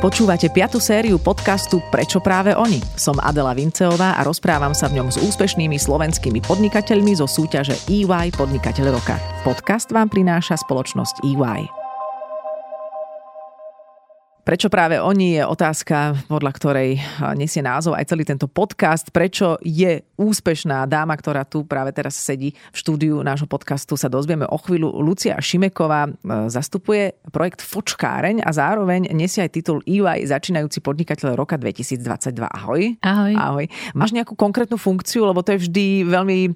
Počúvate piatu sériu podcastu Prečo práve oni? Som Adela Vinceová a rozprávam sa v ňom s úspešnými slovenskými podnikateľmi zo súťaže EY Podnikateľ roka. Podcast vám prináša spoločnosť EY. Prečo práve oni je otázka, podľa ktorej nesie názov aj celý tento podcast. Prečo je úspešná dáma, ktorá tu práve teraz sedí v štúdiu nášho podcastu, sa dozvieme o chvíľu. Lucia Šimeková e, zastupuje projekt Fočkáreň a zároveň nesie aj titul EY začínajúci podnikateľ roka 2022. Ahoj. Ahoj. Ahoj. Máš nejakú konkrétnu funkciu, lebo to je vždy veľmi e,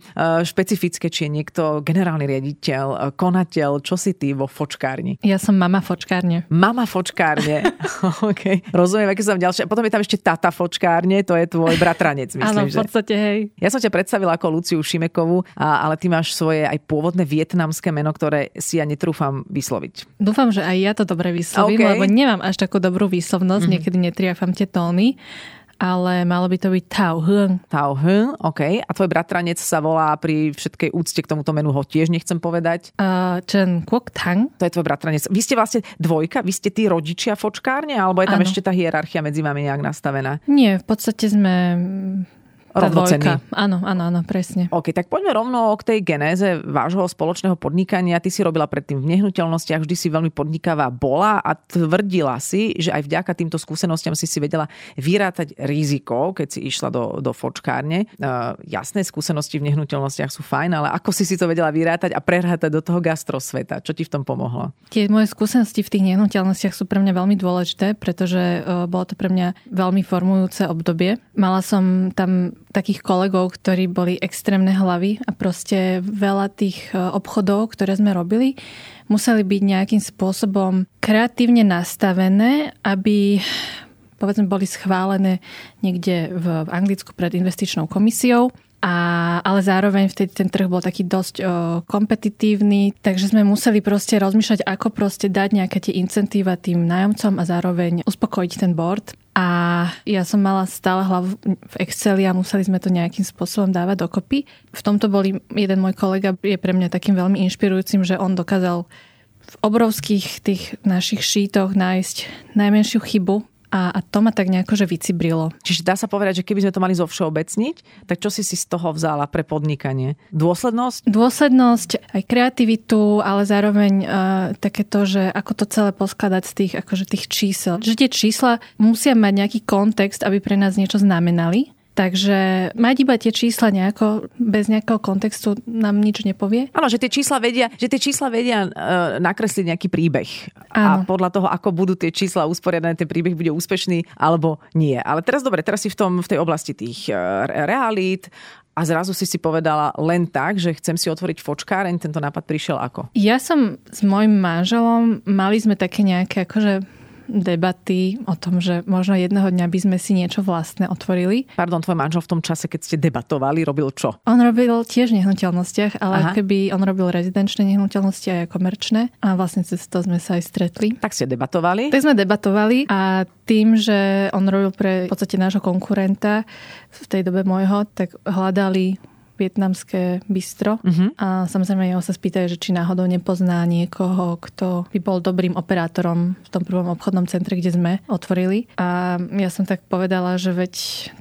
špecifické, či je niekto generálny riaditeľ, e, konateľ, čo si ty vo Fočkárni? Ja som mama Fočkárne. Mama Fočkárne. OK, rozumiem, aké som ďalšie. Potom je tam ešte Tata Fočkárne, to je tvoj bratranec, myslím, Áno, v podstate, hej. Ja som ťa predstavila ako Luciu Šimekovú, a, ale ty máš svoje aj pôvodné vietnamské meno, ktoré si ja netrúfam vysloviť. Dúfam, že aj ja to dobre vyslovím, okay. lebo nemám až takú dobrú výslovnosť, mm-hmm. niekedy netriafam tie tóny ale malo by to byť Tao Hung. Tao Hung, OK. A tvoj bratranec sa volá pri všetkej úcte k tomuto menu, ho tiež nechcem povedať. Uh, Chen Kuok Tang. To je tvoj bratranec. Vy ste vlastne dvojka? Vy ste tí rodičia fočkárne? Alebo je tam ano. ešte tá hierarchia medzi vami nejak nastavená? Nie, v podstate sme rovnocenný. Áno, áno, áno, presne. OK, tak poďme rovno k tej genéze vášho spoločného podnikania. Ty si robila predtým v nehnuteľnostiach, vždy si veľmi podnikavá bola a tvrdila si, že aj vďaka týmto skúsenostiam si si vedela vyrátať riziko, keď si išla do, do fočkárne. Uh, jasné, skúsenosti v nehnuteľnostiach sú fajn, ale ako si si to vedela vyrátať a prerátať do toho gastrosveta? Čo ti v tom pomohlo? Tie moje skúsenosti v tých nehnuteľnostiach sú pre mňa veľmi dôležité, pretože uh, bolo to pre mňa veľmi formujúce obdobie. Mala som tam takých kolegov, ktorí boli extrémne hlavy a proste veľa tých e, obchodov, ktoré sme robili, museli byť nejakým spôsobom kreatívne nastavené, aby povedzme boli schválené niekde v Anglicku pred investičnou komisiou a, ale zároveň vtedy ten trh bol taký dosť o, kompetitívny, takže sme museli proste rozmýšľať, ako proste dať nejaké tie incentíva tým nájomcom a zároveň uspokojiť ten board. A ja som mala stále hlavu v Exceli a museli sme to nejakým spôsobom dávať dokopy. V tomto boli jeden môj kolega, je pre mňa takým veľmi inšpirujúcim, že on dokázal v obrovských tých našich šítoch nájsť najmenšiu chybu a, a to ma tak nejako, že vycibrilo. Čiže dá sa povedať, že keby sme to mali zo všeobecniť, tak čo si si z toho vzala pre podnikanie? Dôslednosť? Dôslednosť, aj kreativitu, ale zároveň uh, také to, že ako to celé poskladať z tých, akože tých čísel. Že tie čísla musia mať nejaký kontext, aby pre nás niečo znamenali. Takže mať iba tie čísla nejako, bez nejakého kontextu nám nič nepovie. Áno, že tie čísla vedia, že tie čísla vedia uh, nakresliť nejaký príbeh. Áno. A podľa toho, ako budú tie čísla usporiadané, ten príbeh bude úspešný alebo nie. Ale teraz dobre, teraz si v, tom, v tej oblasti tých uh, realít a zrazu si si povedala len tak, že chcem si otvoriť fočkáreň, tento nápad prišiel ako? Ja som s mojim manželom, mali sme také nejaké akože debaty o tom, že možno jedného dňa by sme si niečo vlastné otvorili. Pardon, tvoj manžel v tom čase, keď ste debatovali, robil čo? On robil tiež nehnuteľnostiach, ale Aha. keby on robil rezidenčné nehnuteľnosti a komerčné a vlastne cez to sme sa aj stretli. Tak ste debatovali? Tak sme debatovali a tým, že on robil pre v podstate nášho konkurenta v tej dobe môjho, tak hľadali vietnamské bistro uh-huh. a samozrejme jeho sa spýtajú, že či náhodou nepozná niekoho, kto by bol dobrým operátorom v tom prvom obchodnom centre, kde sme otvorili. A ja som tak povedala, že veď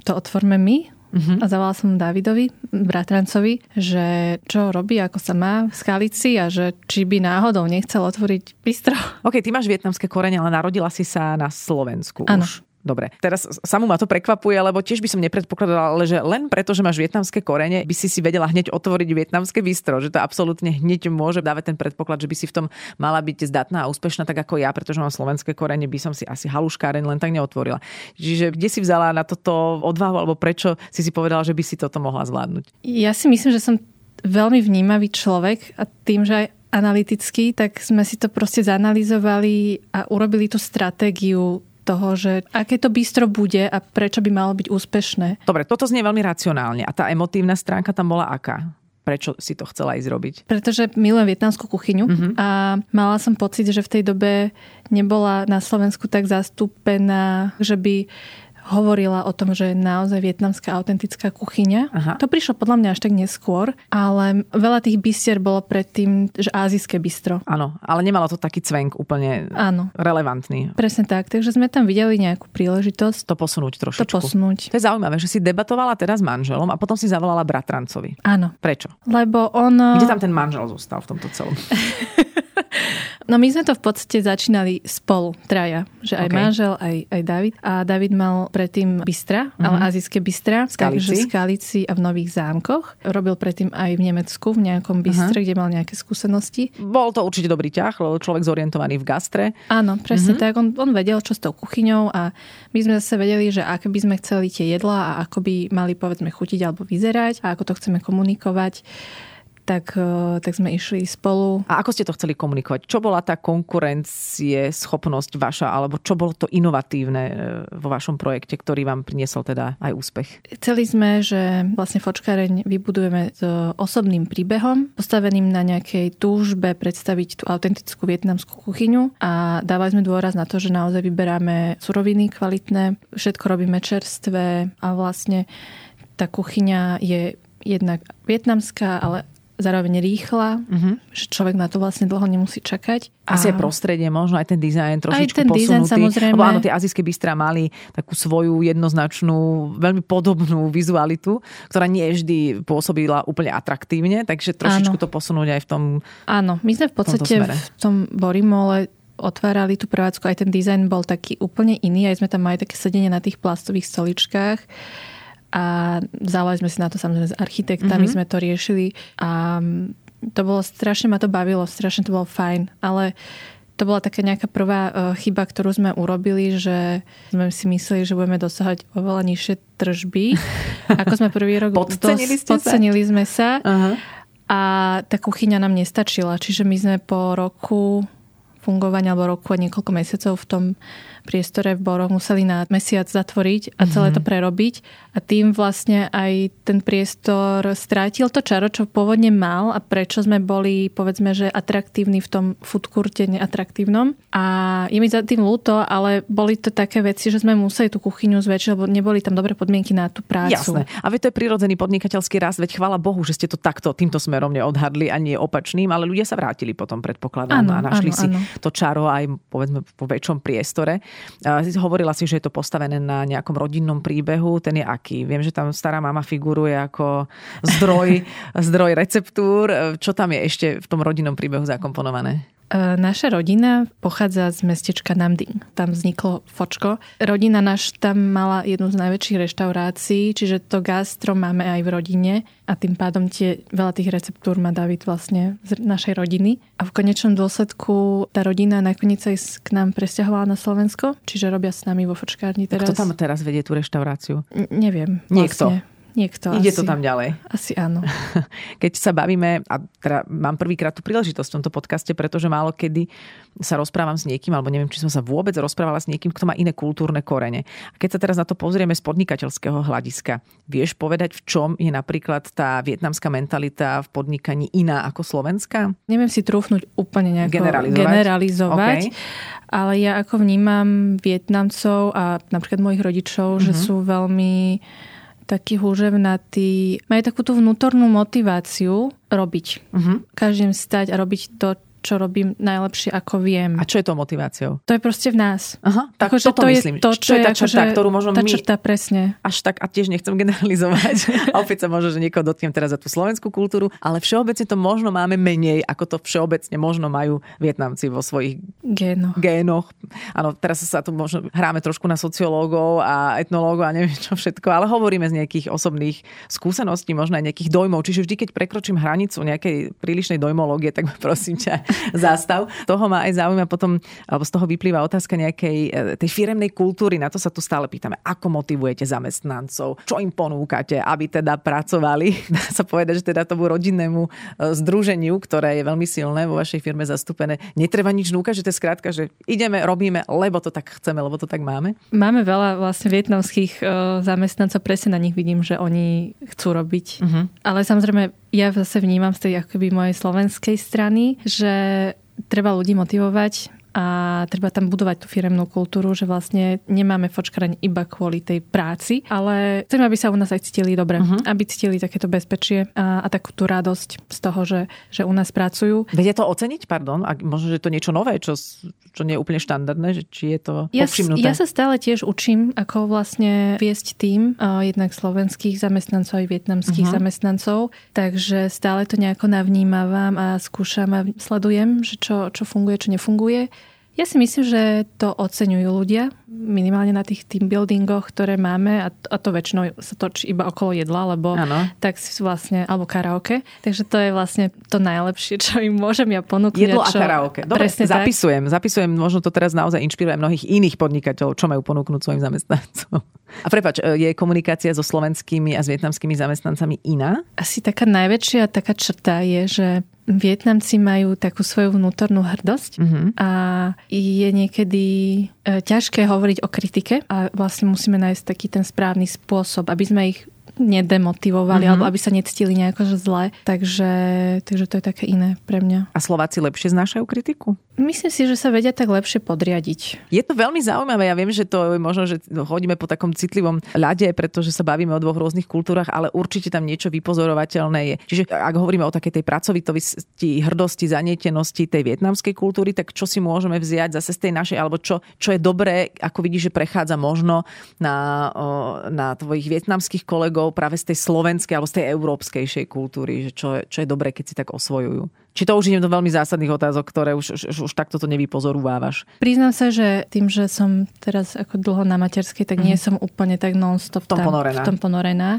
to otvorme my, Uh-huh. A zavolala som Davidovi, bratrancovi, že čo robí, ako sa má v Skalici a že či by náhodou nechcel otvoriť bistro. OK, ty máš vietnamské korene, ale narodila si sa na Slovensku ano. už. Dobre, teraz samú ma to prekvapuje, lebo tiež by som nepredpokladala, ale že len preto, že máš vietnamské korene, by si si vedela hneď otvoriť vietnamské bistro, že to absolútne hneď môže dávať ten predpoklad, že by si v tom mala byť zdatná a úspešná tak ako ja, pretože mám slovenské korene, by som si asi haluškáreň len tak neotvorila. Čiže kde si vzala na toto odvahu, alebo prečo si si povedala, že by si toto mohla zvládnuť? Ja si myslím, že som veľmi vnímavý človek a tým, že aj analytický, tak sme si to proste zanalizovali a urobili tú stratégiu toho, že aké to bistro bude a prečo by malo byť úspešné. Dobre, toto znie veľmi racionálne. A tá emotívna stránka tam bola aká? prečo si to chcela ísť robiť? Pretože milujem vietnamskú kuchyňu uh-huh. a mala som pocit, že v tej dobe nebola na Slovensku tak zastúpená, že by hovorila o tom, že je naozaj vietnamská autentická kuchyňa. Aha. To prišlo podľa mňa až tak neskôr, ale veľa tých bistier bolo predtým, že azijské bistro. Áno, ale nemalo to taký cvenk úplne Áno. relevantný. Presne tak, takže sme tam videli nejakú príležitosť. To posunúť trošičku. To posunúť. To je zaujímavé, že si debatovala teraz s manželom a potom si zavolala bratrancovi. Áno. Prečo? Lebo on... Kde tam ten manžel zostal v tomto celom? No my sme to v podstate začínali spolu, traja. Že aj okay. manžel, aj, aj David. A David mal predtým Bystra, uh-huh. ale azijské Bystra. Skalici. Takže v Skalici a v Nových zámkoch. Robil predtým aj v Nemecku, v nejakom Bystre, uh-huh. kde mal nejaké skúsenosti. Bol to určite dobrý ťah, lebo človek zorientovaný v gastre. Áno, presne uh-huh. tak. On, on vedel, čo s tou kuchyňou a my sme zase vedeli, že aké by sme chceli tie jedlá a ako by mali povedzme chutiť alebo vyzerať a ako to chceme komunikovať tak, e, tak sme išli spolu. A ako ste to chceli komunikovať? Čo bola tá konkurencie, schopnosť vaša, alebo čo bolo to inovatívne e, vo vašom projekte, ktorý vám priniesol teda aj úspech? Chceli sme, že vlastne fočkareň vybudujeme s osobným príbehom, postaveným na nejakej túžbe predstaviť tú autentickú vietnamskú kuchyňu a dávali sme dôraz na to, že naozaj vyberáme suroviny kvalitné, všetko robíme čerstvé a vlastne tá kuchyňa je jednak vietnamská, ale zároveň rýchla, uh-huh. že človek na to vlastne dlho nemusí čakať. Asi aj prostredie, možno aj ten dizajn trošičku aj ten posunutý. Dizajn, samozrejme. Lebo áno, tie azijské bystra mali takú svoju jednoznačnú, veľmi podobnú vizualitu, ktorá nie vždy pôsobila úplne atraktívne, takže trošičku áno. to posunúť aj v tom Áno, my sme v podstate v tom Borimole otvárali tú prevádzku, aj ten dizajn bol taký úplne iný, aj sme tam mali také sedenie na tých plastových stoličkách a vzali sme si na to samozrejme s architektami, mm-hmm. sme to riešili a to bolo strašne, ma to bavilo, strašne to bolo fajn, ale to bola taká nejaká prvá uh, chyba, ktorú sme urobili, že sme si mysleli, že budeme dosahať oveľa nižšie tržby. Ako sme prvý rok... Podcenili, dos- podcenili sme sa. Uh-huh. A tá kuchyňa nám nestačila. Čiže my sme po roku fungovania alebo roku a niekoľko mesiacov v tom priestore v Boroch museli na mesiac zatvoriť a celé to mhm. prerobiť a tým vlastne aj ten priestor strátil to čaro, čo pôvodne mal a prečo sme boli, povedzme, že atraktívni v tom foodcourte neatraktívnom. A je mi za tým ľúto, ale boli to také veci, že sme museli tú kuchyňu zväčšiť, lebo neboli tam dobré podmienky na tú prácu. Jasné. A veď to je prirodzený podnikateľský rast, veď chvála Bohu, že ste to takto týmto smerom neodhadli a nie opačným, ale ľudia sa vrátili potom, predpokladám, ano, a našli ano, si ano. To čaro aj povedzme po väčšom priestore. Hovorila si, že je to postavené na nejakom rodinnom príbehu, ten je aký? Viem, že tam stará mama figuruje ako zdroj, zdroj receptúr. Čo tam je ešte v tom rodinnom príbehu zakomponované? E, naša rodina pochádza z mestečka Namding. Tam vzniklo fočko. Rodina náš tam mala jednu z najväčších reštaurácií, čiže to gastro máme aj v rodine a tým pádom tie, veľa tých receptúr má David vlastne z našej rodiny. A v konečnom dôsledku tá rodina nakoniec aj k nám presťahovala na Slovensko, čiže robia s nami vo fočkárni teraz. A kto tam teraz vedie tú reštauráciu? N- neviem. Niekto. Vlastne. Niekto Ide asi. to tam ďalej. Asi áno. Keď sa bavíme, a teda mám prvýkrát tú príležitosť v tomto podcaste, pretože málo kedy sa rozprávam s niekým, alebo neviem, či som sa vôbec rozprávala s niekým, kto má iné kultúrne korene. A keď sa teraz na to pozrieme z podnikateľského hľadiska, vieš povedať, v čom je napríklad tá vietnamská mentalita v podnikaní iná ako slovenská? Neviem si trúfnuť úplne nejako generalizovať, generalizovať okay. ale ja ako vnímam Vietnamcov a napríklad mojich rodičov, mm-hmm. že mhm. sú veľmi taký húževnatý, majú takú tú vnútornú motiváciu robiť. Uh-huh. Každým stať a robiť to, čo robím najlepšie, ako viem. A čo je to motiváciou? To je proste v nás. Aha, tak ako, toto to myslím. Je to, čo, čo je tá črta, akože, ktorú možno tá črta, presne. Až tak, a tiež nechcem generalizovať. a opäť sa možno, že niekoho dotknem teraz za tú slovenskú kultúru, ale všeobecne to možno máme menej, ako to všeobecne možno majú Vietnamci vo svojich génoch. génoch. Áno, teraz sa tu možno hráme trošku na sociológov a etnológov a neviem čo všetko, ale hovoríme z nejakých osobných skúseností, možno aj nejakých dojmov. Čiže vždy, keď prekročím hranicu nejakej prílišnej dojmológie, tak prosím ťa, zástav. Toho ma aj zaujíma potom, alebo z toho vyplýva otázka nejakej e, tej firemnej kultúry. Na to sa tu stále pýtame. Ako motivujete zamestnancov? Čo im ponúkate, aby teda pracovali? Dá sa povedať, že teda tomu rodinnému e, združeniu, ktoré je veľmi silné vo vašej firme zastúpené, netreba nič núkať, že to je skrátka, že ideme, robíme, lebo to tak chceme, lebo to tak máme? Máme veľa vlastne vietnamských e, zamestnancov, presne na nich vidím, že oni chcú robiť. Uh-huh. Ale samozrejme ja zase vnímam z tej akoby mojej slovenskej strany, že treba ľudí motivovať a treba tam budovať tú firemnú kultúru, že vlastne nemáme fočkareň iba kvôli tej práci, ale chceme, aby sa u nás aj cítili dobre, uh-huh. aby cítili takéto bezpečie a, a takú tú radosť z toho, že, že u nás pracujú. Vedia to oceniť, pardon? A možno, že to niečo nové, čo, čo nie je úplne štandardné, že či je to ja, ja sa stále tiež učím, ako vlastne viesť tým, jednak slovenských zamestnancov aj vietnamských uh-huh. zamestnancov, takže stále to nejako navnímavam a skúšam a sledujem, že čo, čo funguje, čo nefunguje. Ja si myslím, že to oceňujú ľudia, minimálne na tých team buildingoch, ktoré máme a to, a to väčšinou sa točí iba okolo jedla, lebo ano. tak si vlastne, alebo karaoke. Takže to je vlastne to najlepšie, čo im môžem ja ponúknuť. Jedlo a, čo, a karaoke. Dobre, presne zapisujem. Tak. Zapisujem, možno to teraz naozaj inšpiruje mnohých iných podnikateľov, čo majú ponúknuť svojim zamestnancom. A prepač, je komunikácia so slovenskými a s vietnamskými zamestnancami iná? Asi taká najväčšia taká črta je, že Vietnamci majú takú svoju vnútornú hrdosť uh-huh. a je niekedy e, ťažké hovoriť o kritike a vlastne musíme nájsť taký ten správny spôsob, aby sme ich nedemotivovali, mm-hmm. alebo aby sa nectili nejako že zle. Takže, takže to je také iné pre mňa. A Slováci lepšie znášajú kritiku? Myslím si, že sa vedia tak lepšie podriadiť. Je to veľmi zaujímavé. Ja viem, že to je možno, že chodíme po takom citlivom ľade, pretože sa bavíme o dvoch rôznych kultúrach, ale určite tam niečo vypozorovateľné je. Čiže ak hovoríme o takej tej pracovitosti, hrdosti, zanietenosti tej vietnamskej kultúry, tak čo si môžeme vziať zase z tej našej, alebo čo, čo je dobré, ako vidíš, že prechádza možno na, na tvojich vietnamských kolegov práve z tej slovenskej alebo z tej európskejšej kultúry, že čo, čo je dobré, keď si tak osvojujú. Či to už idem do veľmi zásadných otázok, ktoré už, už, už takto to nevypozorúvávaš? Priznám sa, že tým, že som teraz ako dlho na materskej, tak mm. nie mhm. som úplne tak non-stop v tom, tam, ponorená. v tom ponorená.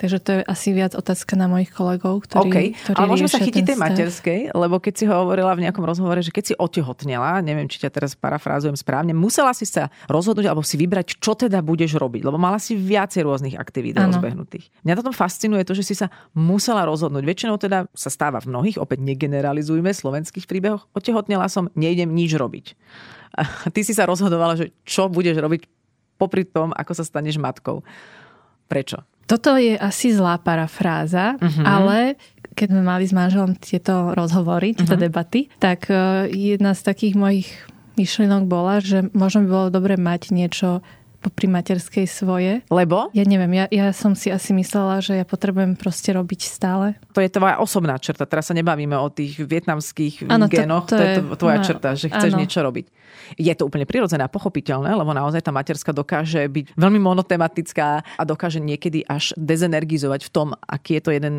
Takže to je asi viac otázka na mojich kolegov, ktorí, okay. ktorí Ale môžeme sa chytiť tej materskej, lebo keď si hovorila v nejakom rozhovore, že keď si otehotnela, neviem, či ťa teraz parafrázujem správne, musela si sa rozhodnúť alebo si vybrať, čo teda budeš robiť, lebo mala si viacej rôznych aktivít ano. rozbehnutých. Mňa to tom fascinuje to, že si sa musela rozhodnúť. Väčšinou teda sa stáva v mnohých, opäť generalizujme, slovenských príbehoch. Otehotnela som, nejdem nič robiť. A ty si sa rozhodovala, že čo budeš robiť popri tom, ako sa staneš matkou. Prečo? Toto je asi zlá parafráza, uh-huh. ale keď sme mali s manželom tieto rozhovory, tieto uh-huh. debaty, tak e, jedna z takých mojich myšlienok bola, že možno by bolo dobre mať niečo pri materskej svoje. Lebo? Ja neviem, ja, ja som si asi myslela, že ja potrebujem proste robiť stále. To je tvoja osobná črta, teraz sa nebavíme o tých vietnamských ano, génoch, to, to, to je tvoja no, črta, že chceš ano. niečo robiť. Je to úplne prirodzené a pochopiteľné, lebo naozaj tá materská dokáže byť veľmi monotematická a dokáže niekedy až dezenergizovať v tom, aký je to jeden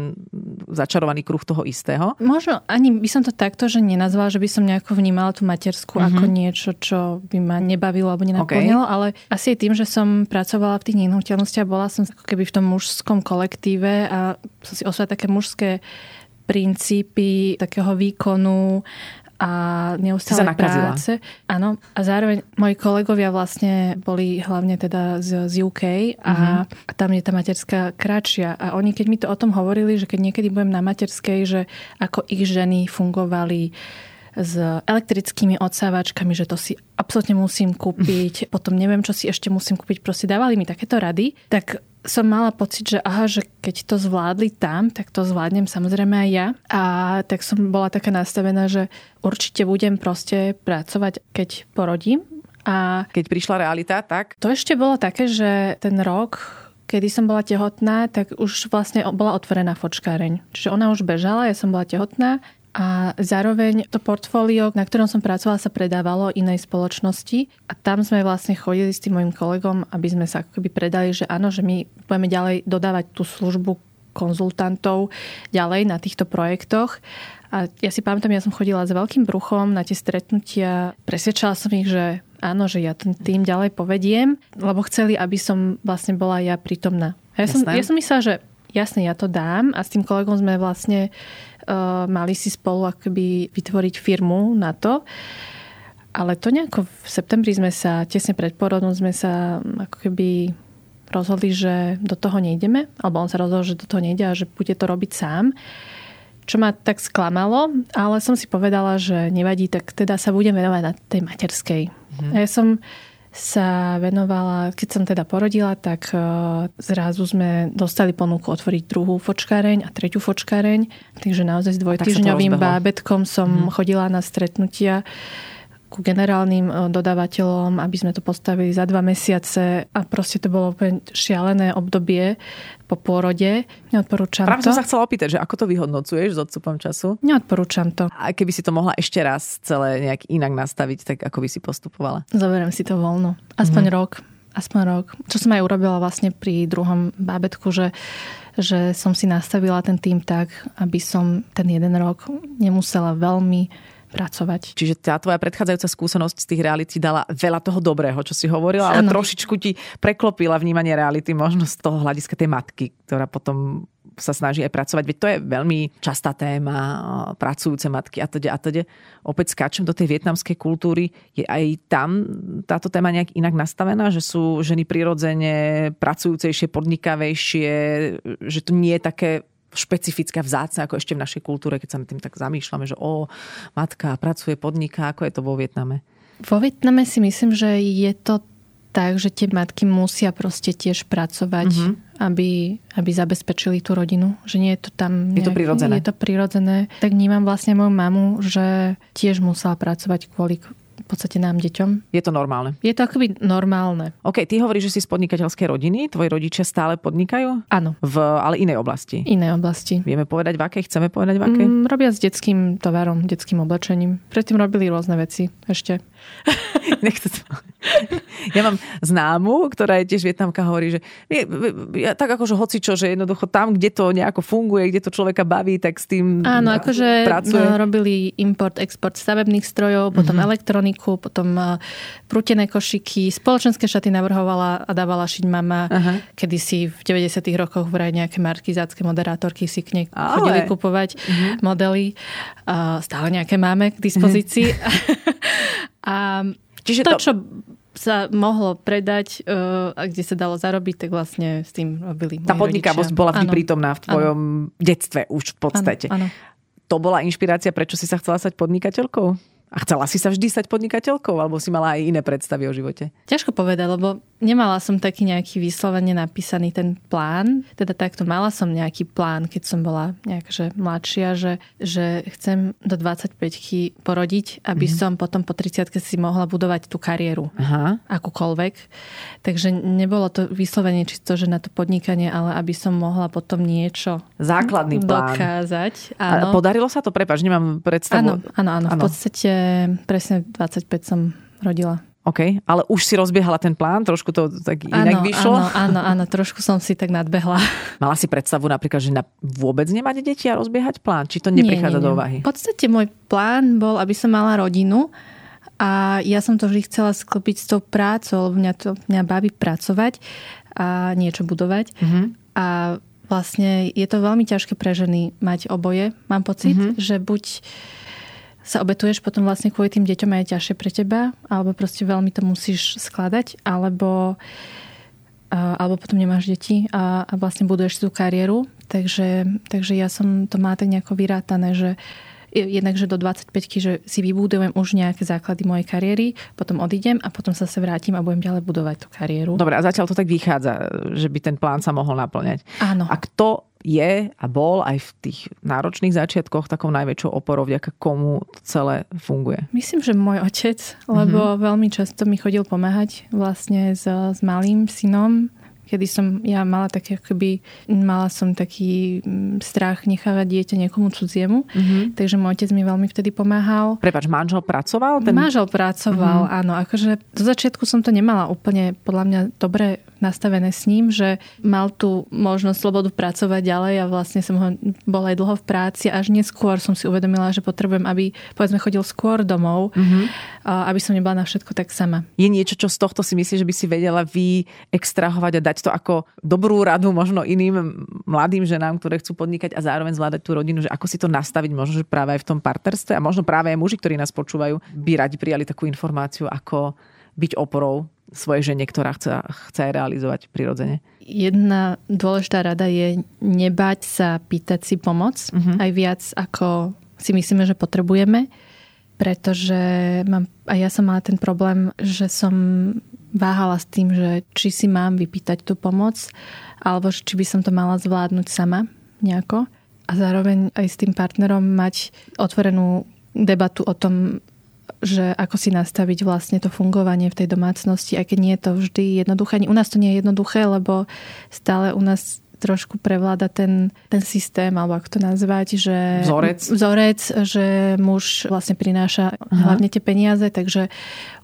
začarovaný kruh toho istého. Možno ani by som to takto, že nenazvala, že by som nejako vnímala tú materskú mm-hmm. ako niečo, čo by ma nebavilo alebo nenaplnilo, okay. ale asi je tým, že som pracovala v tých nehnuteľnostiach, bola som ako keby v tom mužskom kolektíve a som si osvojila také mužské princípy takého výkonu a neustále práce. Áno. A zároveň moji kolegovia vlastne boli hlavne teda z, z UK a, uh-huh. a tam je tá materská kratšia. A oni, keď mi to o tom hovorili, že keď niekedy budem na materskej, že ako ich ženy fungovali s elektrickými odsávačkami, že to si absolútne musím kúpiť, potom neviem, čo si ešte musím kúpiť, proste dávali mi takéto rady, tak som mala pocit, že aha, že keď to zvládli tam, tak to zvládnem samozrejme aj ja. A tak som bola taká nastavená, že určite budem proste pracovať, keď porodím. A keď prišla realita, tak? To ešte bolo také, že ten rok kedy som bola tehotná, tak už vlastne bola otvorená fočkáreň. Čiže ona už bežala, ja som bola tehotná a zároveň to portfólio, na ktorom som pracovala, sa predávalo inej spoločnosti a tam sme vlastne chodili s tým mojim kolegom, aby sme sa akoby predali, že áno, že my budeme ďalej dodávať tú službu konzultantov ďalej na týchto projektoch. A ja si pamätám, ja som chodila s veľkým bruchom na tie stretnutia. Presvedčala som ich, že áno, že ja ten tým ďalej povediem, lebo chceli, aby som vlastne bola ja prítomná. ja som, ja som myslela, že jasne, ja to dám a s tým kolegom sme vlastne uh, mali si spolu akoby vytvoriť firmu na to. Ale to nejako v septembri sme sa, tesne pred porodom sme sa ako keby rozhodli, že do toho nejdeme. Alebo on sa rozhodol, že do toho nejde a že bude to robiť sám. Čo ma tak sklamalo, ale som si povedala, že nevadí, tak teda sa budem venovať na tej materskej. A ja som sa venovala, keď som teda porodila, tak e, zrazu sme dostali ponuku otvoriť druhú fočkáreň a tretiu fočkáreň. Takže naozaj s dvojtyžňovým bábetkom som hmm. chodila na stretnutia ku generálnym e, dodávateľom, aby sme to postavili za dva mesiace a proste to bolo úplne šialené obdobie po pôrode. Neodporúčam Práve to. som sa chcela opýtať, že ako to vyhodnocuješ s odstupom času? Neodporúčam to. A keby si to mohla ešte raz celé nejak inak nastaviť, tak ako by si postupovala? Zoberiem si to voľno. Aspoň mm-hmm. rok. Aspoň rok. Čo som aj urobila vlastne pri druhom bábetku, že že som si nastavila ten tým tak, aby som ten jeden rok nemusela veľmi pracovať. Čiže tá tvoja predchádzajúca skúsenosť z tých reality dala veľa toho dobrého, čo si hovorila, ale ano. trošičku ti preklopila vnímanie reality možno z toho hľadiska tej matky, ktorá potom sa snaží aj pracovať. Veď to je veľmi častá téma, pracujúce matky a teda a teda. Opäť skáčem do tej vietnamskej kultúry. Je aj tam táto téma nejak inak nastavená, že sú ženy prirodzene pracujúcejšie, podnikavejšie, že to nie je také špecifická vzácna ako ešte v našej kultúre, keď sa nad tým tak zamýšľame, že o, matka pracuje, podniká, ako je to vo Vietname? Vo Vietname si myslím, že je to tak, že tie matky musia proste tiež pracovať, mm-hmm. aby, aby zabezpečili tú rodinu. Že nie je to tam... Nejak, je to prirodzené. Je to prirodzené. Tak vnímam vlastne moju mamu, že tiež musela pracovať kvôli v podstate nám deťom. Je to normálne? Je to akoby normálne. OK, ty hovoríš, že si z podnikateľskej rodiny, tvoji rodičia stále podnikajú? Áno. V ale inej oblasti? Inej oblasti. Vieme povedať v akej? Chceme povedať v akej? Mm, robia s detským tovarom, detským oblečením. Predtým robili rôzne veci ešte. Nechce to. Ja mám známu, ktorá je tiež vietnamka, hovorí, že je, ja, tak akože hocičo, že jednoducho tam, kde to nejako funguje, kde to človeka baví, tak s tým Áno, akože pracuje. robili import, export stavebných strojov, potom mm-hmm. Elektroniku, potom prútené košiky, spoločenské šaty navrhovala a dávala šiť mama. Aha. Kedy si v 90 rokoch vraj nejaké markizácké moderátorky si k nej chodili kupovať mm-hmm. modely. Stále nejaké máme k dispozícii. Mm-hmm. A Čiže to, to, čo sa mohlo predať uh, a kde sa dalo zarobiť, tak vlastne s tým robili Tá podnikavosť bola vždy ano. prítomná v tvojom ano. detstve už v podstate. Ano, ano. To bola inšpirácia, prečo si sa chcela stať podnikateľkou? A chcela si sa vždy stať podnikateľkou, alebo si mala aj iné predstavy o živote? Ťažko povedať, lebo nemala som taký nejaký vyslovene napísaný ten plán. Teda takto mala som nejaký plán, keď som bola nejak že mladšia, že, že chcem do 25 porodiť, aby mm-hmm. som potom po 30 si mohla budovať tú kariéru. Aha. Akúkoľvek. Takže nebolo to vyslovene čisto, že na to podnikanie, ale aby som mohla potom niečo Základný plán. dokázať. Áno. A podarilo sa to? Prepač, nemám predstavu. Áno, áno, áno. áno. V podstate presne 25 som rodila. OK, ale už si rozbiehala ten plán, trošku to tak inak áno, vyšlo? Áno, áno, áno, trošku som si tak nadbehla. Mala si predstavu napríklad, že na vôbec nemať deti a rozbiehať plán? Či to neprichádza nie, nie, nie. do úvahy? V podstate môj plán bol, aby som mala rodinu a ja som to vždy chcela sklopiť s tou prácou, lebo mňa to mňa baví pracovať a niečo budovať. Mm-hmm. A vlastne je to veľmi ťažké pre ženy mať oboje. Mám pocit, mm-hmm. že buď sa obetuješ potom vlastne kvôli tým deťom a je ťažšie pre teba, alebo proste veľmi to musíš skladať, alebo, alebo potom nemáš deti a, a vlastne buduješ tú kariéru. Takže, takže ja som to má tak nejako vyrátané, že jednak, že do 25 že si vybudujem už nejaké základy mojej kariéry, potom odídem a potom sa sa vrátim a budem ďalej budovať tú kariéru. Dobre, a zatiaľ to tak vychádza, že by ten plán sa mohol naplňať. Áno. A kto je a bol aj v tých náročných začiatkoch takou najväčšou oporou, vďaka komu to celé funguje? Myslím, že môj otec, lebo mm-hmm. veľmi často mi chodil pomáhať vlastne s, s malým synom kedy som ja mala také, akoby, mala som taký mm, strach nechávať dieťa niekomu cudziemu, mm-hmm. takže môj otec mi veľmi vtedy pomáhal. Prepač, manžel pracoval? Ten... Manžel pracoval, mm-hmm. áno. Akože do začiatku som to nemala úplne podľa mňa dobre nastavené s ním, že mal tu možnosť slobodu pracovať ďalej a vlastne som ho bol aj dlho v práci až neskôr som si uvedomila, že potrebujem, aby povedzme chodil skôr domov, mm-hmm. aby som nebola na všetko tak sama. Je niečo, čo z tohto si myslíš, že by si vedela vy extrahovať a dať to ako dobrú radu možno iným mladým ženám, ktoré chcú podnikať a zároveň zvládať tú rodinu, že ako si to nastaviť možno, že práve aj v tom partnerstve a možno práve aj muži, ktorí nás počúvajú, by radi prijali takú informáciu, ako byť oporou svojej žene, ktorá chce, chce realizovať prirodzene? Jedna dôležitá rada je nebať sa pýtať si pomoc, uh-huh. aj viac ako si myslíme, že potrebujeme, pretože mám, a ja som mala ten problém, že som váhala s tým, že či si mám vypýtať tú pomoc, alebo či by som to mala zvládnuť sama nejako. A zároveň aj s tým partnerom mať otvorenú debatu o tom, že ako si nastaviť vlastne to fungovanie v tej domácnosti, aj keď nie je to vždy jednoduché. Ani u nás to nie je jednoduché, lebo stále u nás trošku prevláda ten, ten systém, alebo ako to nazvať, že... Vzorec. Vzorec, že muž vlastne prináša Aha. hlavne tie peniaze, takže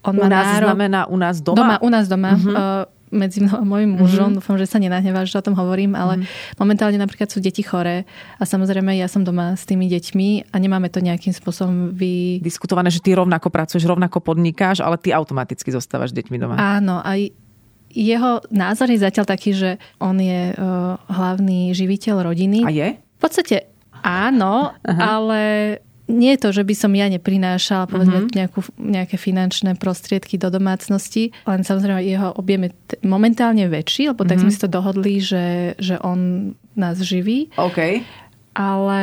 on u má nás nárok... znamená u nás doma? Doma, u nás doma. Uh-huh medzi mnou a mojim mužom. Mm-hmm. Dúfam, že sa nenahneváš, že o tom hovorím, ale mm-hmm. momentálne napríklad sú deti choré a samozrejme ja som doma s tými deťmi a nemáme to nejakým spôsobom vy... Diskutované, že ty rovnako pracuješ, rovnako podnikáš, ale ty automaticky zostávaš deťmi doma. Áno, aj jeho názor je zatiaľ taký, že on je uh, hlavný živiteľ rodiny. A je? V podstate áno, Aha. ale nie je to, že by som ja neprinášala povedzme mm-hmm. nejakú, nejaké finančné prostriedky do domácnosti, len samozrejme jeho objem je t- momentálne väčší, lebo mm-hmm. tak sme mhm. si to dohodli, že, že on nás živí. OK. Ale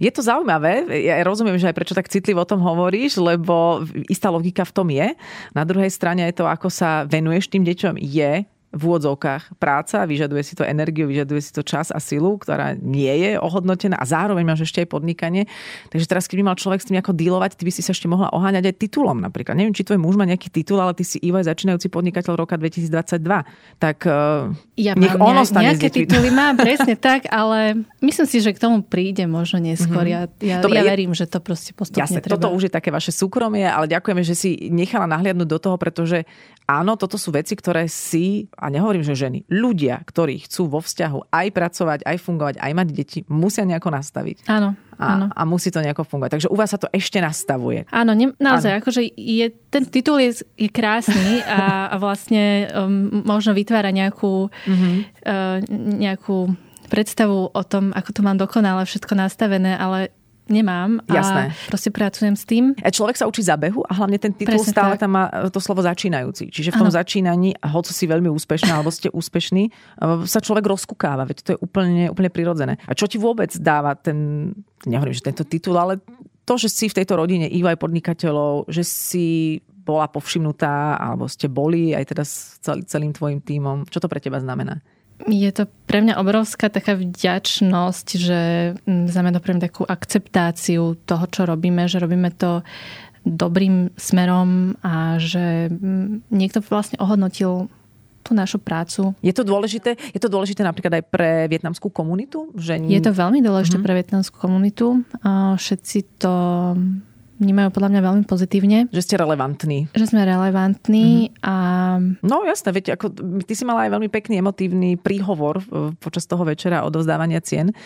je to zaujímavé, ja rozumiem, že aj prečo tak citlivo o tom hovoríš, lebo istá logika v tom je. Na druhej strane aj to, ako sa venuješ tým deťom, je v úvodzovkách práca, vyžaduje si to energiu, vyžaduje si to čas a silu, ktorá nie je ohodnotená a zároveň máš ešte aj podnikanie. Takže teraz, keby mal človek s tým ako dealovať, ty by si sa ešte mohla oháňať aj titulom napríklad. Neviem, či tvoj muž má nejaký titul, ale ty si Ivo aj začínajúci podnikateľ roka 2022. Tak eh, ja nech ono ne- stane nejaké tituly mám, presne tak, ale myslím si, že k tomu príde možno neskôr. Mm-hmm. Ja, ja, Dobre, ja verím, že to proste postupne jasne, treba. toto už je také vaše súkromie, ale ďakujeme, že si nechala nahliadnúť do toho, pretože áno, toto sú veci, ktoré si a nehovorím, že ženy, ľudia, ktorí chcú vo vzťahu aj pracovať, aj fungovať, aj mať deti, musia nejako nastaviť. Áno. A, áno. a musí to nejako fungovať. Takže u vás sa to ešte nastavuje. Áno, ne, naozaj, áno. akože je, ten titul je, je krásny a, a vlastne um, možno vytvára nejakú, mm-hmm. uh, nejakú predstavu o tom, ako to mám dokonale všetko nastavené, ale nemám Jasné. a proste pracujem s tým. A človek sa učí za behu a hlavne ten titul Presne stále tak. tam má to slovo začínajúci. Čiže v tom ano. začínaní, hoci si veľmi úspešná alebo ste úspešní, sa človek rozkukáva, veď to je úplne, úplne prirodzené. A čo ti vôbec dáva ten, nehovorím, že tento titul, ale to, že si v tejto rodine aj podnikateľov, že si bola povšimnutá, alebo ste boli aj teda s celým tvojim tímom. Čo to pre teba znamená? Je to pre mňa obrovská taká vďačnosť, že znamená pre mňa takú akceptáciu toho, čo robíme, že robíme to dobrým smerom a že niekto vlastne ohodnotil tú našu prácu. Je to dôležité, je to dôležité napríklad aj pre vietnamskú komunitu? Že... Je to veľmi dôležité mm-hmm. pre vietnamskú komunitu. Všetci to vnímajú podľa mňa veľmi pozitívne. Že ste relevantní. Že sme relevantní mm-hmm. a... No jasné, veď ako, ty si mala aj veľmi pekný emotívny príhovor e, počas toho večera o dozdávania cien.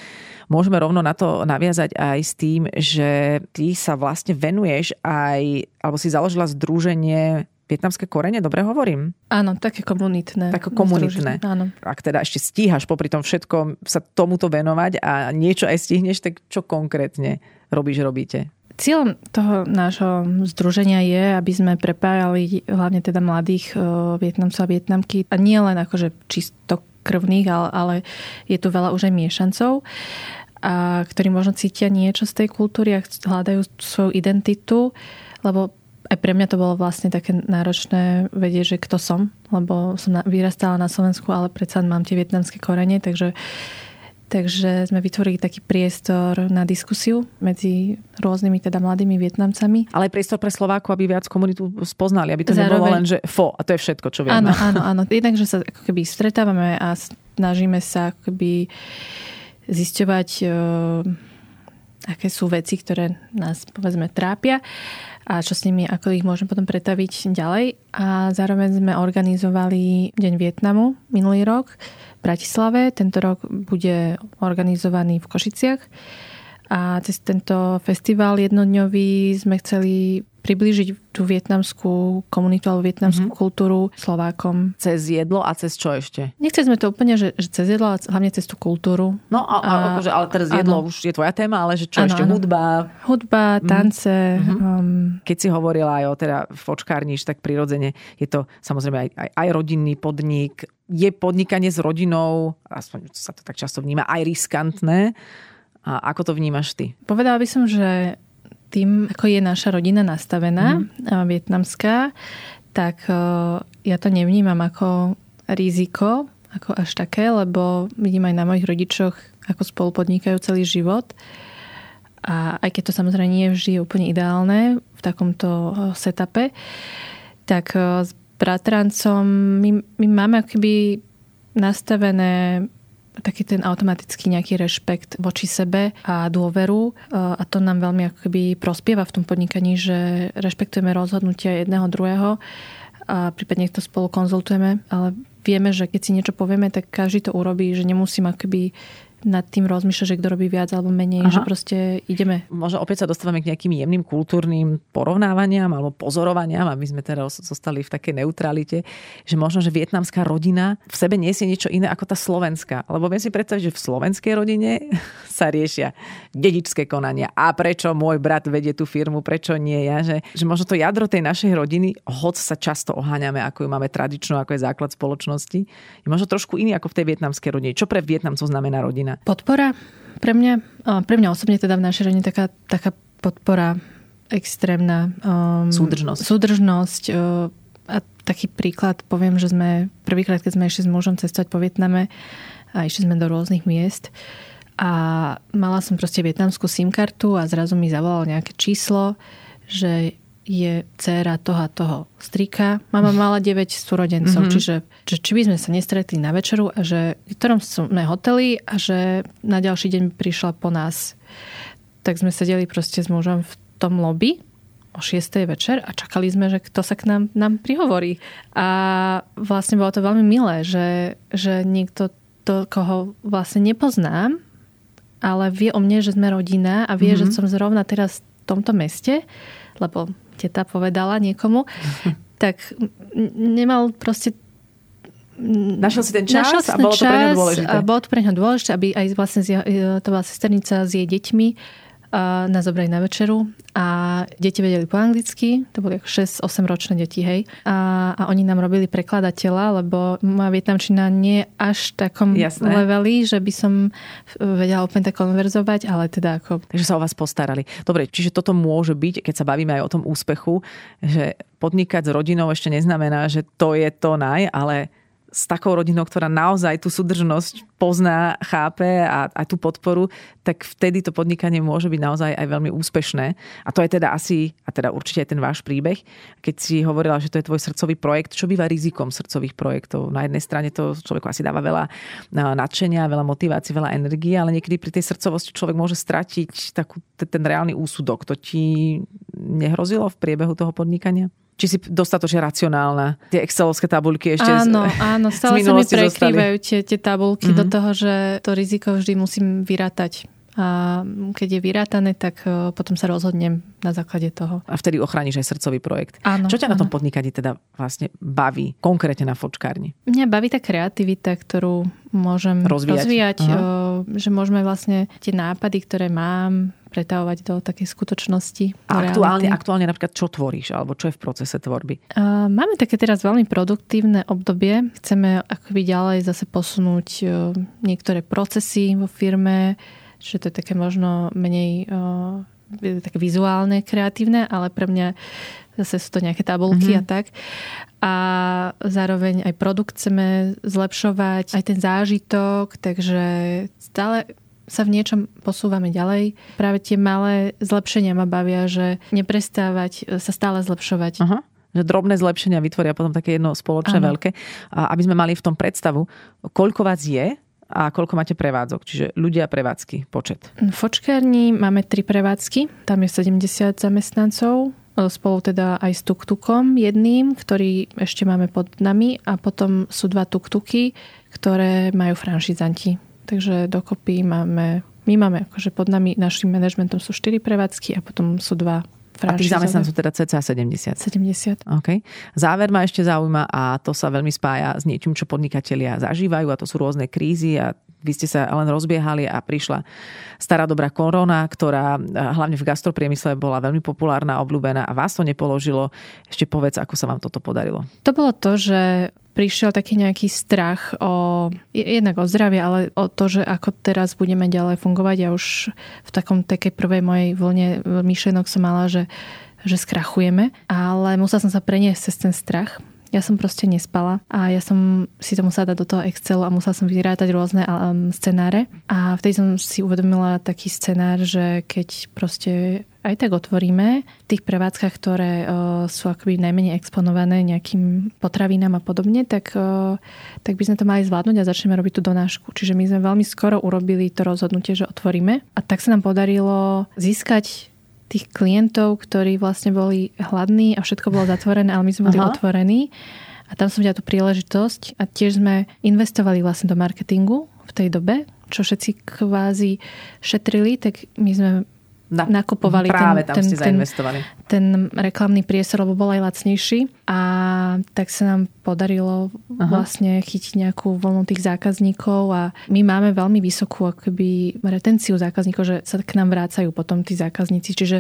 Môžeme rovno na to naviazať aj s tým, že ty sa vlastne venuješ aj, alebo si založila združenie vietnamské korene, dobre hovorím? Áno, také komunitné. Také komunitné. Áno. Ak teda ešte stíhaš popri tom všetkom sa tomuto venovať a niečo aj stihneš, tak čo konkrétne robíš, robíte? Cieľom toho nášho združenia je, aby sme prepájali hlavne teda mladých Vietnamcov a Vietnamky. A nie len akože čisto krvných, ale, ale je tu veľa už aj miešancov, a ktorí možno cítia niečo z tej kultúry a hľadajú svoju identitu, lebo aj pre mňa to bolo vlastne také náročné vedieť, že kto som, lebo som vyrastala na Slovensku, ale predsa mám tie vietnamské korene, takže Takže sme vytvorili taký priestor na diskusiu medzi rôznymi teda mladými Vietnamcami. Ale aj priestor pre Slováku, aby viac komunitu spoznali, aby to Zároveň... nebolo len, že fo, a to je všetko, čo vieme. Áno, áno, áno. Jednak, že sa ako keby stretávame a snažíme sa ako keby zisťovať, aké sú veci, ktoré nás povedzme trápia a čo s nimi, ako ich môžeme potom pretaviť ďalej. A zároveň sme organizovali Deň Vietnamu minulý rok, Bratislave. Tento rok bude organizovaný v Košiciach. A cez tento festival jednodňový sme chceli priblížiť tú vietnamskú komunitu alebo vietnamskú mm-hmm. kultúru Slovákom. Cez jedlo a cez čo ešte? Nechceli sme to úplne, že, že cez jedlo, ale hlavne cez tú kultúru. No a, a, akože, ale teraz jedlo áno. už je tvoja téma, ale že čo áno, ešte? Áno. Hudba? Hudba, mhm. tance. Mm-hmm. Um... Keď si hovorila aj o teda fočkárniš, tak prirodzene je to samozrejme aj, aj, aj rodinný podnik. Je podnikanie s rodinou, aspoň sa to tak často vníma, aj riskantné. A ako to vnímaš ty? Povedala by som, že tým, ako je naša rodina nastavená, mm. vietnamská, tak e, ja to nevnímam ako riziko, ako až také, lebo vidím aj na mojich rodičoch, ako spolu podnikajú celý život. a aj keď to samozrejme nie je vždy úplne ideálne v takomto eh, setupe, tak eh, s bratrancom my, my máme akoby nastavené taký ten automatický nejaký rešpekt voči sebe a dôveru a to nám veľmi akoby prospieva v tom podnikaní, že rešpektujeme rozhodnutia jedného druhého a prípadne to spolu konzultujeme, ale vieme, že keď si niečo povieme, tak každý to urobí, že nemusím akoby nad tým rozmýšľať, že kto robí viac alebo menej, Aha. že proste ideme. Možno opäť sa dostávame k nejakým jemným kultúrnym porovnávaniam alebo pozorovaniam, aby sme teraz zostali v takej neutralite, že možno, že vietnamská rodina v sebe nesie niečo iné ako tá slovenská. Lebo viem si predstaviť, že v slovenskej rodine sa riešia dedičské konania. A prečo môj brat vedie tú firmu, prečo nie ja? Že, že možno to jadro tej našej rodiny, hoď sa často oháňame, ako ju máme tradičnú, ako je základ spoločnosti, je možno trošku iný ako v tej vietnamskej rodine. Čo pre Vietnamcov znamená rodina? Rodina? Podpora pre mňa, pre mňa osobne teda v našej rodine taká, taká podpora extrémna. Um, súdržnosť. Súdržnosť. Uh, a taký príklad poviem, že sme prvýkrát, keď sme išli s mužom cestovať po Vietname a išli sme do rôznych miest a mala som proste vietnamskú SIM kartu a zrazu mi zavolalo nejaké číslo, že je dcéra toho toho strika. Mama mala 9 súrodencov, mm-hmm. čiže že či by sme sa nestretli na večeru a že v ktorom sme hoteli a že na ďalší deň prišla po nás. Tak sme sedeli proste s mužom v tom lobby o 6. večer a čakali sme, že kto sa k nám, nám prihovorí. A vlastne bolo to veľmi milé, že, že niekto to, koho vlastne nepoznám, ale vie o mne, že sme rodina a vie, mm-hmm. že som zrovna teraz v tomto meste, lebo teta povedala niekomu, tak nemal proste Našiel si ten čas Našiel a bolo to pre ňa dôležité. A bolo to pre ňa dôležité, aby aj vlastne to bola sesternica s jej deťmi nás zobrali na večeru a deti vedeli po anglicky, to boli 6-8 ročné deti, hej. A, a oni nám robili prekladateľa, lebo moja vietnamčina nie až takom Jasné. leveli, že by som vedela úplne tak konverzovať, ale teda ako... Takže sa o vás postarali. Dobre, čiže toto môže byť, keď sa bavíme aj o tom úspechu, že podnikať s rodinou ešte neznamená, že to je to naj, ale s takou rodinou, ktorá naozaj tú súdržnosť pozná, chápe a, a tú podporu, tak vtedy to podnikanie môže byť naozaj aj veľmi úspešné. A to je teda asi, a teda určite aj ten váš príbeh, keď si hovorila, že to je tvoj srdcový projekt, čo býva rizikom srdcových projektov? Na jednej strane to človeku asi dáva veľa nadšenia, veľa motivácií, veľa energie, ale niekedy pri tej srdcovosti človek môže stratiť takú, ten reálny úsudok. To ti nehrozilo v priebehu toho podnikania? Či si dostatočne racionálna. Tie excelovské tabulky ešte áno, z, áno, stále sa mi prekrývajú tie, tie tabulky mm-hmm. do mhm. toho, že to riziko vždy musím vyrátať. A keď je vyrátané, tak e, potom sa rozhodnem na základe toho. A vtedy ochrániš aj srdcový projekt. Áno, Čo ťa áno. na tom podnikaní teda vlastne baví, konkrétne na fočkárni? Mňa baví tá kreativita, ktorú môžem rozvíjať, rozvíjať e, že môžeme vlastne tie nápady, ktoré mám, pretavovať do takej skutočnosti. A aktuálne, aktuálne napríklad čo tvoríš, alebo čo je v procese tvorby? Uh, máme také teraz veľmi produktívne obdobie. Chceme akoby ďalej zase posunúť uh, niektoré procesy vo firme, že to je také možno menej uh, také vizuálne, kreatívne, ale pre mňa zase sú to nejaké tabulky mm-hmm. a tak. A zároveň aj produkt chceme zlepšovať, aj ten zážitok, takže stále sa v niečom posúvame ďalej. Práve tie malé zlepšenia ma bavia, že neprestávať e, sa stále zlepšovať. Aha že drobné zlepšenia vytvoria potom také jedno spoločné ano. veľké. A aby sme mali v tom predstavu, koľko vás je a koľko máte prevádzok, čiže ľudia prevádzky, počet. V Fočkárni máme tri prevádzky, tam je 70 zamestnancov, e, spolu teda aj s tuktukom jedným, ktorý ešte máme pod nami a potom sú dva tuktuky, ktoré majú franšizanti. Takže dokopy máme, my máme akože pod nami, našim manažmentom sú 4 prevádzky a potom sú dva a tých zamestnancov teda cca 70. 70. Okay. Záver ma ešte zaujíma a to sa veľmi spája s niečím, čo podnikatelia zažívajú a to sú rôzne krízy a vy ste sa len rozbiehali a prišla stará dobrá korona, ktorá hlavne v gastropriemysle bola veľmi populárna, obľúbená a vás to nepoložilo. Ešte povedz, ako sa vám toto podarilo. To bolo to, že prišiel taký nejaký strach o, jednak o zdravie, ale o to, že ako teraz budeme ďalej fungovať. Ja už v takom takej prvej mojej vlne myšlenok som mala, že, že skrachujeme, ale musela som sa preniesť cez ten strach. Ja som proste nespala a ja som si to musela dať do toho Excelu a musela som vyrátať rôzne um, scenáre. A vtedy som si uvedomila taký scenár, že keď proste aj tak otvoríme v tých prevádzkach, ktoré uh, sú akoby najmenej exponované nejakým potravinám a podobne, tak, uh, tak by sme to mali zvládnuť a začneme robiť tú donášku. Čiže my sme veľmi skoro urobili to rozhodnutie, že otvoríme a tak sa nám podarilo získať tých klientov, ktorí vlastne boli hladní a všetko bolo zatvorené, ale my sme boli Aha. otvorení. A tam som videla tú príležitosť a tiež sme investovali vlastne do marketingu v tej dobe, čo všetci kvázi šetrili, tak my sme na, nakupovali práve ten, tam ten, ste zainvestovali. Ten, ten reklamný priestor, lebo bol aj lacnejší a tak sa nám podarilo Aha. vlastne chytiť nejakú vlnu tých zákazníkov a my máme veľmi vysokú akoby retenciu zákazníkov, že sa k nám vrácajú potom tí zákazníci. Čiže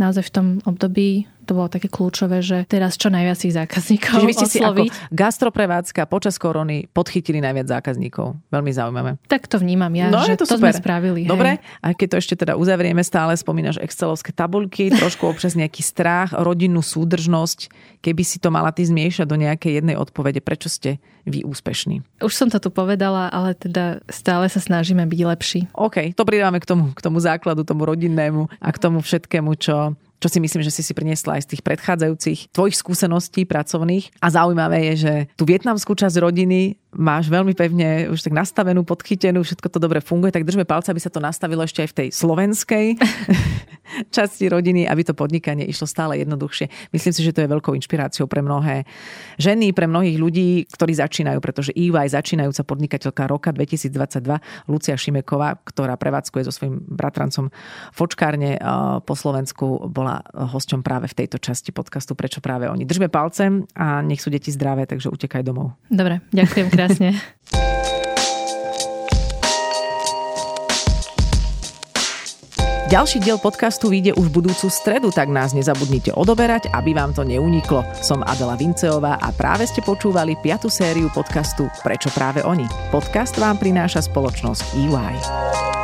naozaj v tom období to bolo také kľúčové, že teraz čo najviac tých zákazníkov Čiže vy ste osloviť. si ako gastroprevádzka počas korony podchytili najviac zákazníkov. Veľmi zaujímavé. Tak to vnímam ja, no, že to, to super. sme spravili. Dobre, hej. a keď to ešte teda uzavrieme, stále spomínaš excelovské tabulky, trošku občas nejaký strach, rodinnú súdržnosť. Keby si to mala ty zmiešať do nejakej jednej odpovede, prečo ste vy úspešní? Už som to tu povedala, ale teda stále sa snažíme byť lepší. OK, to pridáme k tomu, k tomu základu, tomu rodinnému a k tomu všetkému, čo čo si myslím, že si si priniesla aj z tých predchádzajúcich tvojich skúseností pracovných. A zaujímavé je, že tú vietnamskú časť rodiny máš veľmi pevne už tak nastavenú, podchytenú, všetko to dobre funguje, tak držme palce, aby sa to nastavilo ešte aj v tej slovenskej časti rodiny, aby to podnikanie išlo stále jednoduchšie. Myslím si, že to je veľkou inšpiráciou pre mnohé ženy, pre mnohých ľudí, ktorí začínajú, pretože EY začínajúca podnikateľka roka 2022, Lucia Šimeková, ktorá prevádzkuje so svojím bratrancom Fočkárne eh, po Slovensku, bola hosťom práve v tejto časti podcastu Prečo práve oni. Držme palcem a nech sú deti zdravé, takže utekaj domov. Dobre, ďakujem krásne. Ďalší diel podcastu vyjde už budúcu stredu, tak nás nezabudnite odoberať, aby vám to neuniklo. Som Adela Vinceová a práve ste počúvali piatu sériu podcastu Prečo práve oni. Podcast vám prináša spoločnosť EY.